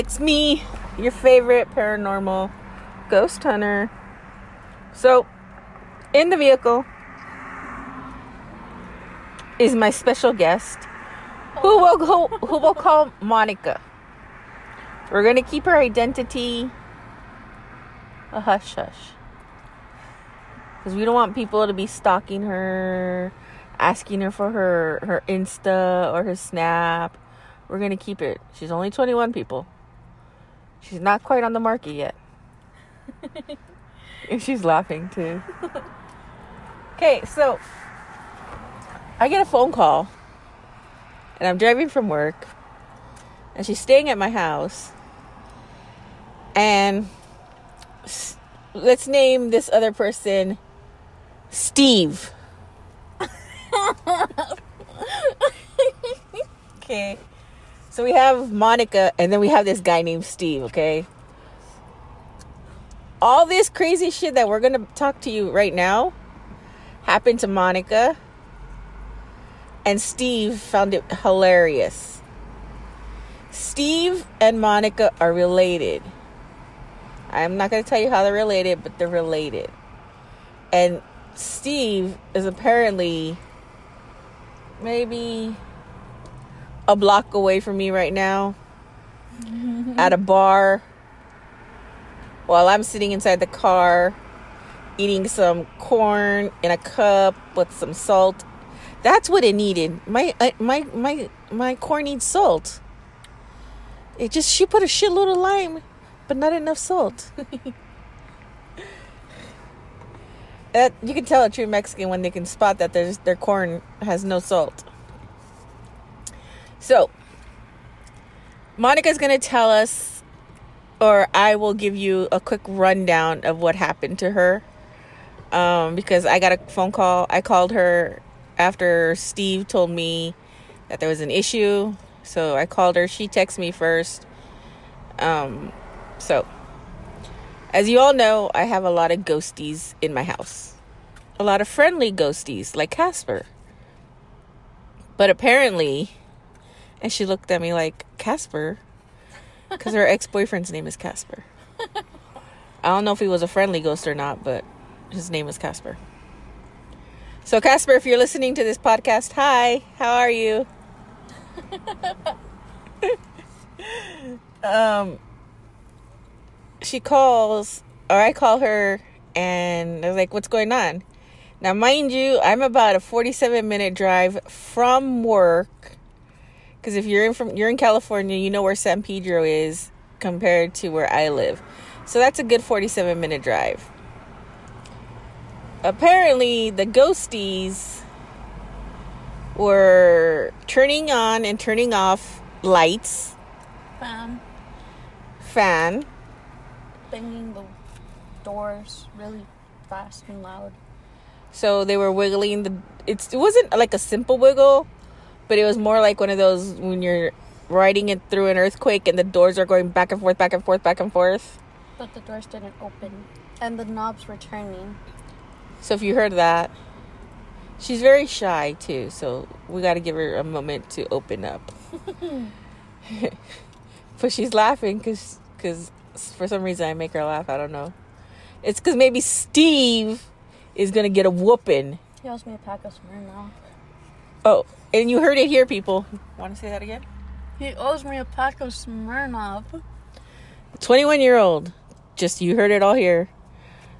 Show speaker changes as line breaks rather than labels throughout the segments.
it's me, your favorite paranormal ghost hunter. So, in the vehicle is my special guest, who will go, who will call Monica. We're gonna keep her identity a hush hush because we don't want people to be stalking her, asking her for her her Insta or her Snap. We're gonna keep it. She's only 21 people. She's not quite on the market yet. and she's laughing too. Okay, so I get a phone call and I'm driving from work and she's staying at my house and let's name this other person Steve. okay. So we have Monica and then we have this guy named Steve, okay? All this crazy shit that we're to talk to you right now happened to Monica and Steve found it hilarious. Steve and Monica are related. I'm not to tell you how they're related, but they're related. And Steve is apparently maybe a block away from me right now at a bar while I'm sitting inside the car eating some corn in a cup with some salt. That's what it needed. My uh, my my my corn needs salt. It just she put a shitload of lime, but not enough salt. that you can tell a true Mexican when they can spot that there's their corn has no salt. So, Monica's going to tell us or I will give you a quick rundown of what happened to her. Um, because I got a phone call. I called her after Steve told me that there was an issue. So I called her. She texted me first. Um, so as you all know, I have a lot of ghosties in my house. A lot of friendly ghosties, like Casper. But apparently, and she looked at me like, Casper? Because her ex boyfriend's name is Casper. I don't know if he was a friendly ghost or not, but his name was Casper. So, Casper, if you're listening to this podcast, hi, how are you? um, she calls, or I call her, and I was like, what's going on? Now, mind you, I'm about a 47 minute drive from work. Because if you're in from you're in California, you know where San Pedro is compared to where I live. So that's a good 47 minute drive. apparently the ghosties were turning on and turning off lights,
Fan
fan,
banging the doors really fast and loud.
so they were wiggling the it's it wasn't like a simple wiggle, but it was more like one of those when you're riding it through an earthquake and the doors are going back and forth, back and forth, back and forth.
But the doors didn't open. And the knobs were turning.
So if you heard that, she's very shy too. So we got to give her a moment to open up. but she's laughing because because for some reason I make her laugh. I don't know. It's because maybe Steve is gonna get a whooping.
He owes me a pack of Smirnoff.
Oh, and you heard it here, people. Want to say that again?
He owes me a pack of Smirnoff.
21 year old. Just you heard it all here.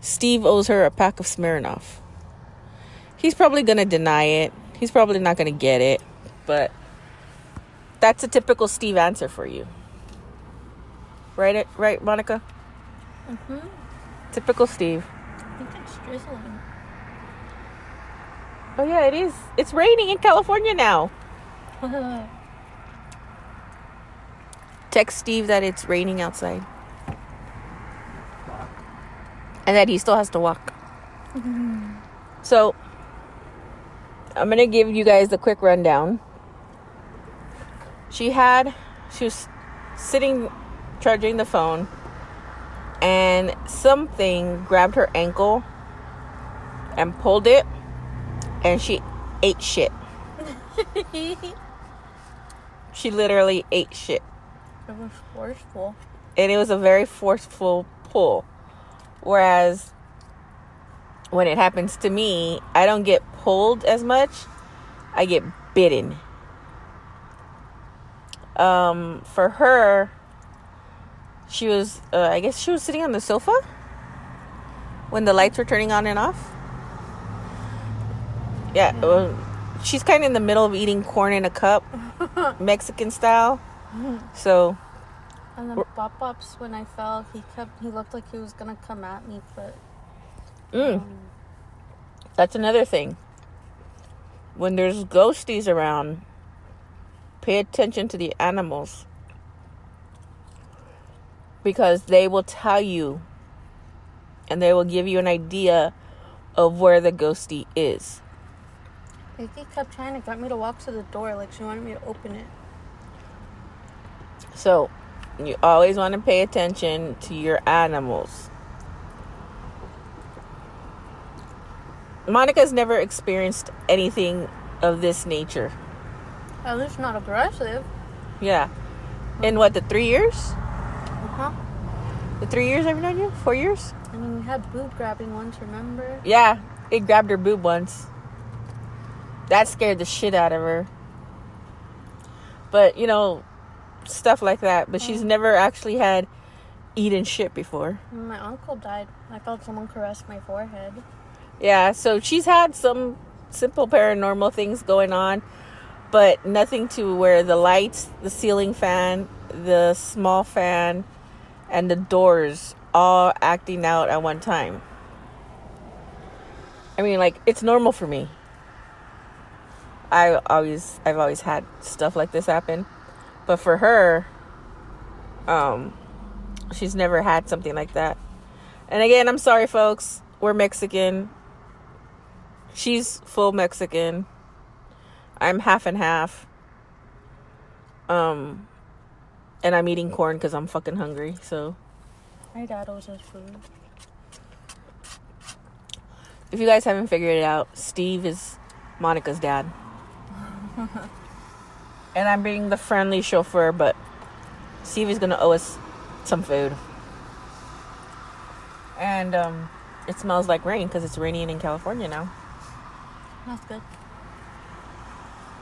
Steve owes her a pack of Smirnoff. He's probably going to deny it. He's probably not going to get it. But that's a typical Steve answer for you. Right it right Monica?
Mm-hmm.
Typical Steve.
I think it's drizzling.
Oh yeah, it is. It's raining in California now. Text Steve that it's raining outside. And that he still has to walk. so, I'm going to give you guys a quick rundown. She had, she was sitting charging the phone, and something grabbed her ankle and pulled it, and she ate shit. She literally ate shit.
It was forceful.
and it was a very forceful pull. Whereas when it happens to me, I don't get pulled as much, I get bitten. Um, for her, she was, uh, I guess she was sitting on the sofa when the lights were turning on and off. Yeah, well, she's kind of in the middle of eating corn in a cup, Mexican style. So,
And then Bop Bops, when I fell, he kept, he looked like he was gonna come at me, but
Mm. That's another thing. When there's ghosties around, pay attention to the animals. Because they will tell you and they will give you an idea of where the ghostie is.
Vicky kept trying to get me to walk to the door, like she wanted me to open it.
So, you always want to pay attention to your animals. Monica's never experienced anything of this nature.
At least not aggressive.
Yeah. In what, the three years?
Uh huh.
The three years I've known you? Four years?
I mean, we had boob grabbing once, remember?
Yeah. It grabbed her boob once. That scared the shit out of her. But, you know, stuff like that. But she's mm. never actually had eaten shit before.
My uncle died, I felt someone caress my forehead.
Yeah, so she's had some simple paranormal things going on, but nothing to where the lights, the ceiling fan, the small fan, and the doors all acting out at one time. I mean, like it's normal for me. I always I've always had stuff like this happen. But for her um she's never had something like that. And again, I'm sorry folks. We're Mexican. She's full Mexican. I'm half and half. Um and I'm eating corn cuz I'm fucking hungry. So,
My dad owes us food.
if you guys haven't figured it out, Steve is Monica's dad. and I'm being the friendly chauffeur, but Steve is gonna owe us some food. And um, it smells like rain because it's raining in California now.
That's good.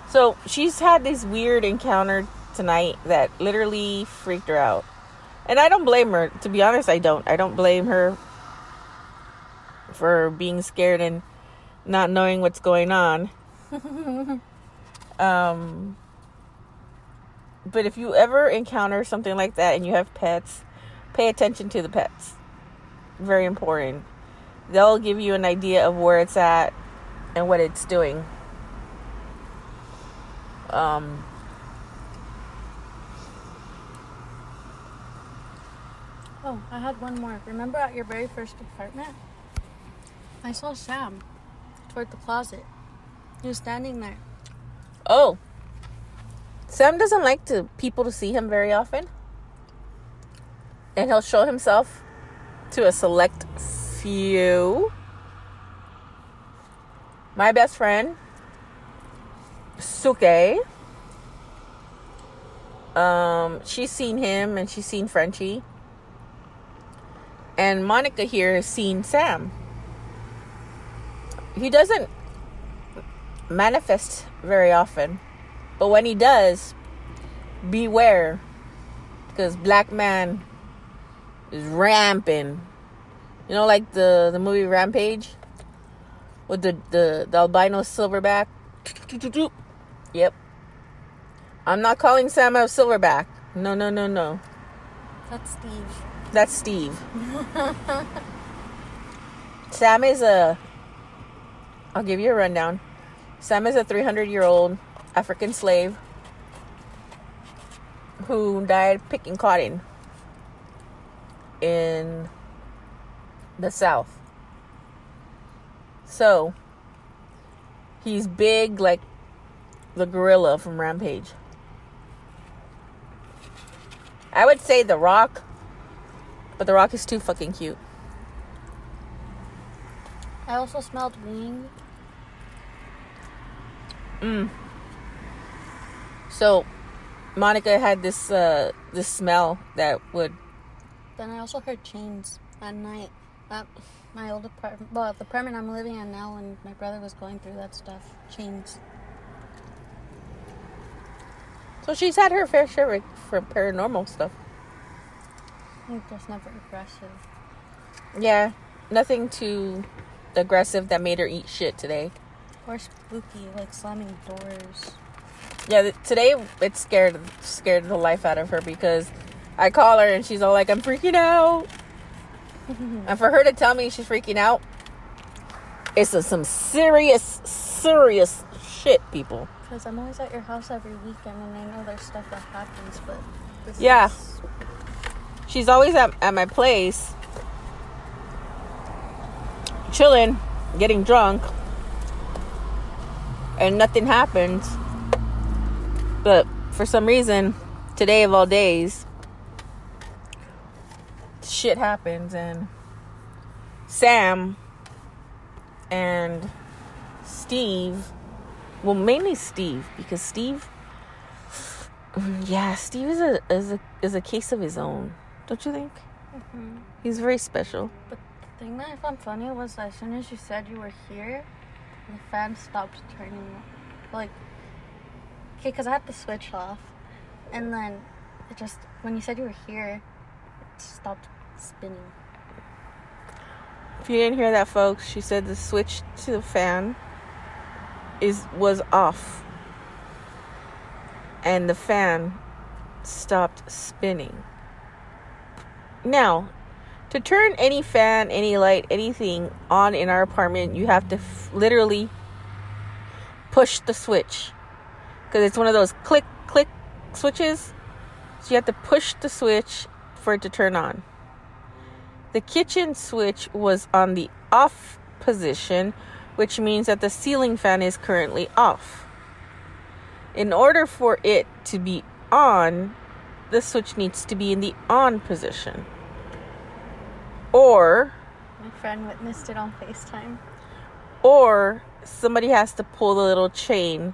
So she's had this weird encounter tonight that literally freaked her out. And I don't blame her. To be honest, I don't. I don't blame her for being scared and not knowing what's going on. um, but if you ever encounter something like that and you have pets, pay attention to the pets. Very important. they'll give you an idea of where it's at and what it's doing. Um,
Oh, I had one more. Remember at your very first apartment? I saw Sam toward the closet. He was standing there.
Oh, Sam doesn't like to people to see him very often, and he'll show himself to a select few. My best friend, Suke. Um, she's seen him and she's seen Frenchie. And Monica here has seen Sam. He doesn't manifest very often. But when he does, beware. Because black man is ramping. You know, like the, the movie Rampage? With the, the, the albino silverback? Yep. I'm not calling Sam a silverback. No, no, no, no.
That's Steve.
That's Steve. Sam is a. I'll give you a rundown. Sam is a 300 year old African slave who died picking cotton in the South. So, he's big like the gorilla from Rampage. I would say The Rock, but The Rock is too fucking cute.
I also smelled wing.
Mm. So, Monica had this uh this smell that would
Then I also heard chains at night at my old apartment. Well, the apartment I'm living in now, when my brother was going through that stuff. Chains.
So she's had her fair share for paranormal stuff.
I think that's never aggressive.
Yeah, nothing too aggressive that made her eat shit today.
Or spooky, like slamming doors.
Yeah, th- today it scared scared the life out of her because I call her and she's all like, "I'm freaking out," and for her to tell me she's freaking out, it's a, some serious, serious shit, people.
Because I'm always at your house every weekend and I know there's stuff that happens, but this
Yeah.
is-
She's always at, at my place, chilling, getting drunk, and nothing happens. But for some reason, today of all days, shit happens, and Sam and Steve, well, mainly Steve, because Steve, yeah, Steve is a is a is a case of his own, don't you think?
Mhm.
He's very special.
But the thing that I found funny was as soon as you said you were here, the fan stopped turning. Like, okay, because I had the switch off. And then it just, when you said you were here, it stopped spinning.
If you didn't hear that, folks, she said the switch to the fan is was off, and the fan stopped spinning. Now, to turn any fan, any light, anything on in our apartment, you have to f- literally push the switch because it's one of those click click switches. So you have to push the switch for it to turn on. The kitchen switch was on the off position, which means that the ceiling fan is currently off. In order for it to be on, the switch needs to be in the on position. Or
My friend witnessed it on FaceTime.
or somebody has to pull the little chain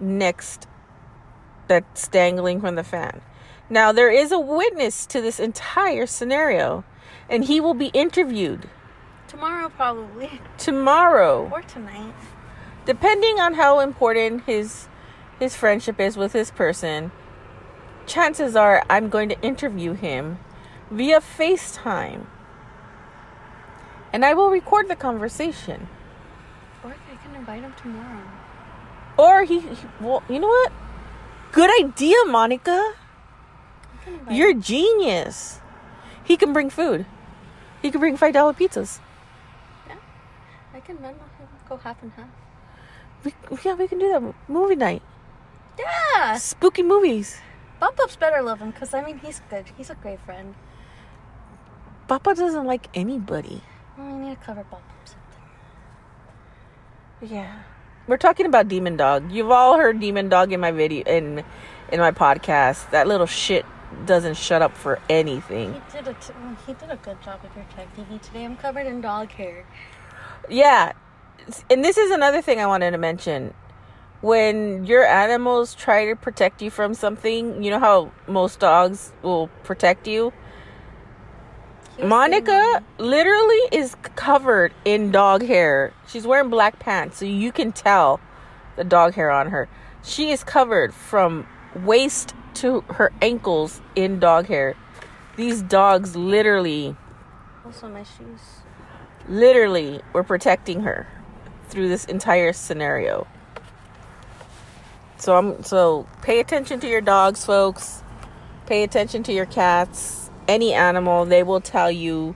next that's dangling from the fan. Now there is a witness to this entire scenario and he will be interviewed
Tomorrow, probably.
tomorrow
Or tonight.
depending on how important his his friendship is with this person chances are i'm going to interview him via facetime and i will record the conversation
Or I can invite him tomorrow.
or he, he well you know what good idea monica
I can invite
you're
him.
genius he can bring food he can bring five dollar pizzas Yeah, I
can Venmo him. Go half and half.
We, yeah, we can do that. Movie night.
Yeah.
Spooky movies.
Ups better love him because I mean he's good. He's a great friend.
Papa doesn't like anybody.
Well, I need a cover Bump something.
Yeah. We're talking about Demon Dog. You've all heard Demon Dog in my video in in my podcast. That little shit doesn't shut up for anything.
He did a t- he did a good job of protecting me today. I'm covered in dog hair.
Yeah. And this is another thing I wanted to mention. When your animals try to protect you from something, you know how most dogs will protect you? Monica literally is covered in dog hair. She's wearing black pants, so you can tell the dog hair on her. She is covered from waist to her ankles in dog hair. These dogs literally,
Also, my shoes.
literally were protecting her through this entire scenario. So I'm so pay attention to your dogs, folks. Pay attention to your cats. Any animal, they will tell you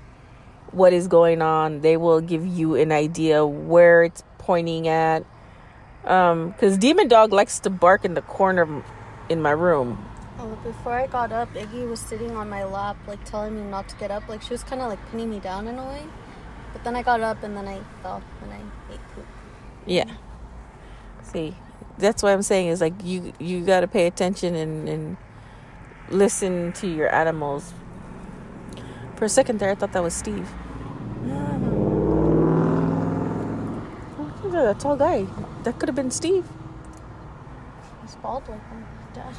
what is going on. They will give you an idea where it's pointing at. Um, cuz Demon Dog likes to bark in the corner in my room.
Oh, before I got up, Iggy was sitting on my lap, like telling me not to get up. Like she was kind of like pinning me down in a way. But then I got up and then I fell and I ate poop.
Yeah. See, that's what I'm saying is like you you got to pay attention and and listen to your animals. For a second there, I thought that was Steve. Look at that tall guy. That could have been Steve.
He's bald like my dad.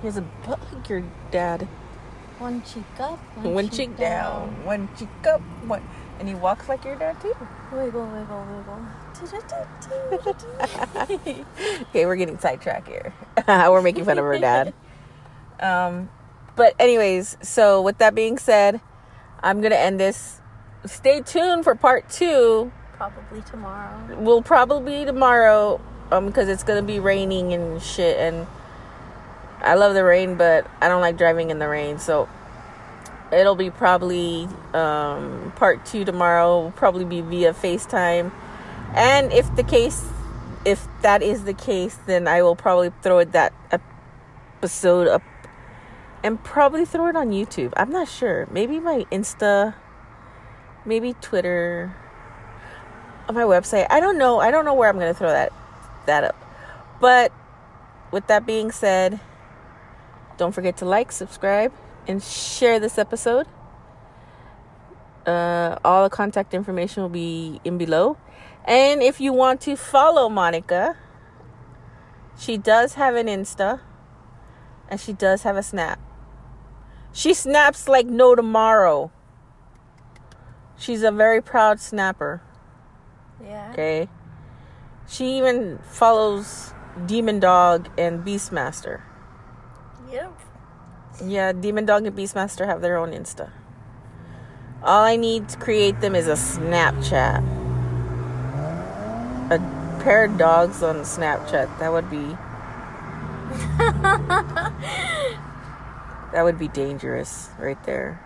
He has a butt like your dad.
One cheek up, one,
One cheek down, one cheek up, one, and he walks like your dad too.
Wiggle, wiggle, wiggle.
Okay, we're getting sidetracked here. we're making fun of her dad. Um, but anyways, so with that being said, I'm gonna end this. Stay tuned for part two.
Probably tomorrow.
We'll probably be tomorrow, um, because it's gonna be raining and shit. And I love the rain, but I don't like driving in the rain, so it'll be probably um part two tomorrow. Will probably be via FaceTime. And if the case, if that is the case, then I will probably throw that episode up and probably throw it on YouTube. I'm not sure. Maybe my Insta, maybe Twitter, on my website. I don't know. I don't know where I'm gonna throw that that up. But with that being said, don't forget to like, subscribe, and share this episode. Uh, all the contact information will be in below. And if you want to follow Monica, she does have an Insta and she does have a Snap. She snaps like no tomorrow. She's a very proud snapper,
Yeah.
okay? She even follows Demon Dog and Beastmaster.
Yep.
Yeah, Demon Dog and Beastmaster have their own Insta. All I need to create them is a Snapchat. A pair of dogs on Snapchat. That would be. that would be dangerous right there.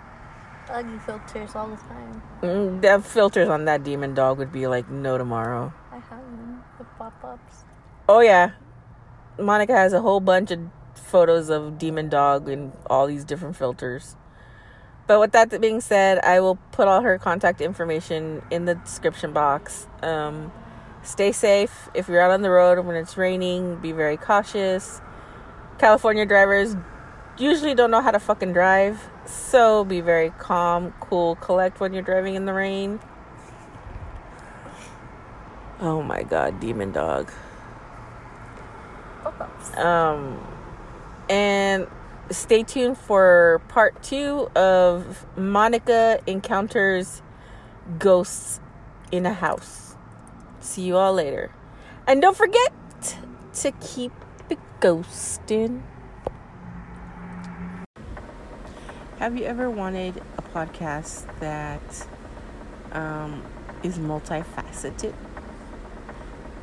Doggy filters all the time.
Mm, The filters on that demon dog would be like no tomorrow.
I have them. The pop-ups.
Oh yeah, Monica has a whole bunch of photos of demon dog and all these different filters. But with that being said, I will put all her contact information in the description box. Um, stay safe if you're out on the road when it's raining. Be very cautious. California drivers usually don't know how to fucking drive, so be very calm, cool, collect when you're driving in the rain. Oh my god, demon dog. Um, and stay tuned for part two of Monica encounters ghosts in a house. See you all later. And don't forget to keep it ghosting. Have you ever wanted a podcast that um, is multifaceted?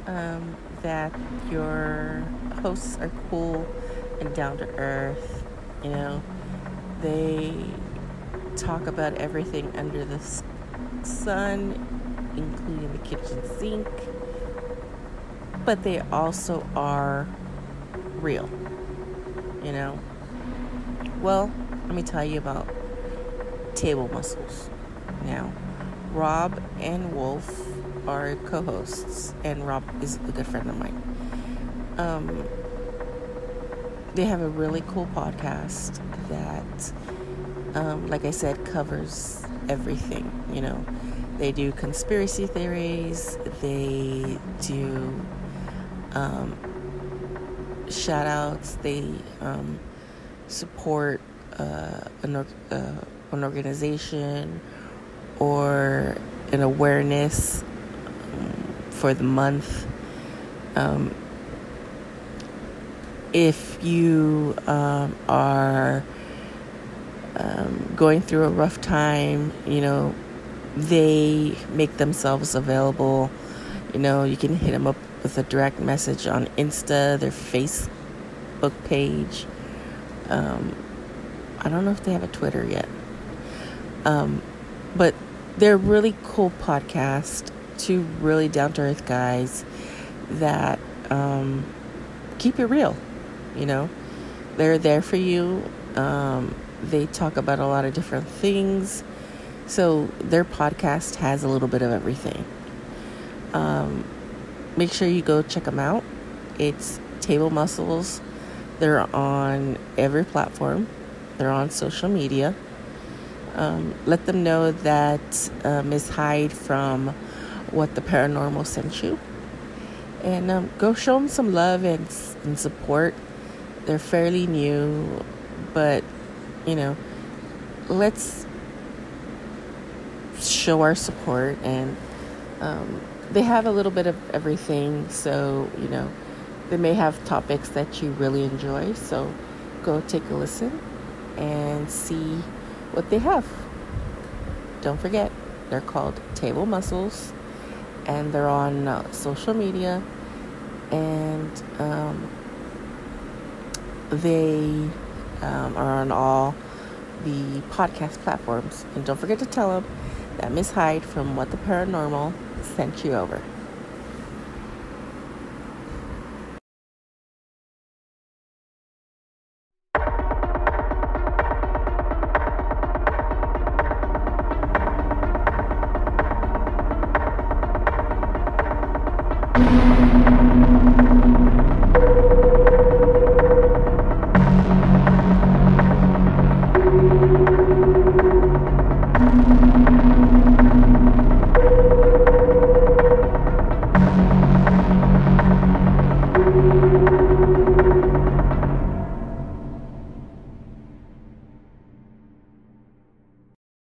Um, that your hosts are cool and down to earth. You know, they talk about everything under the sun including the kitchen sink, but they also are real. You know? Well, let me tell you about table muscles. Now, Rob and Wolf are co hosts, and Rob is a good friend of mine. Um, they have a really cool podcast that, um, like I said, covers everything. You know, they do conspiracy theories, they do um, shout outs, they um, support uh, an, uh, an organization or an awareness um, for the month. Um, if you um, are um, going through a rough time, you know, they make themselves available. You know, you can hit them up with a direct message on Insta, their Facebook page. Um, I don't know if they have a Twitter yet. Um, but they're really cool podcast. Two really down to earth guys that um, keep it real. You know, they're there for you. Um, they talk about a lot of different things. So their podcast has a little bit of everything. Um, make sure you go check them out. It's Table Muscles. They're on every platform. They're on social media. Um, let them know that uh, Miss Hyde from What the Paranormal sent you. And um, go show them some love and, and support. They're fairly new, but you know, let's show our support. And um, they have a little bit of everything, so you know, they may have topics that you really enjoy. So go take a listen and see what they have. Don't forget, they're called Table Muscles and they're on uh, social media and um, they um, are on all the podcast platforms. And don't forget to tell them that Miss Hyde from What the Paranormal sent you over.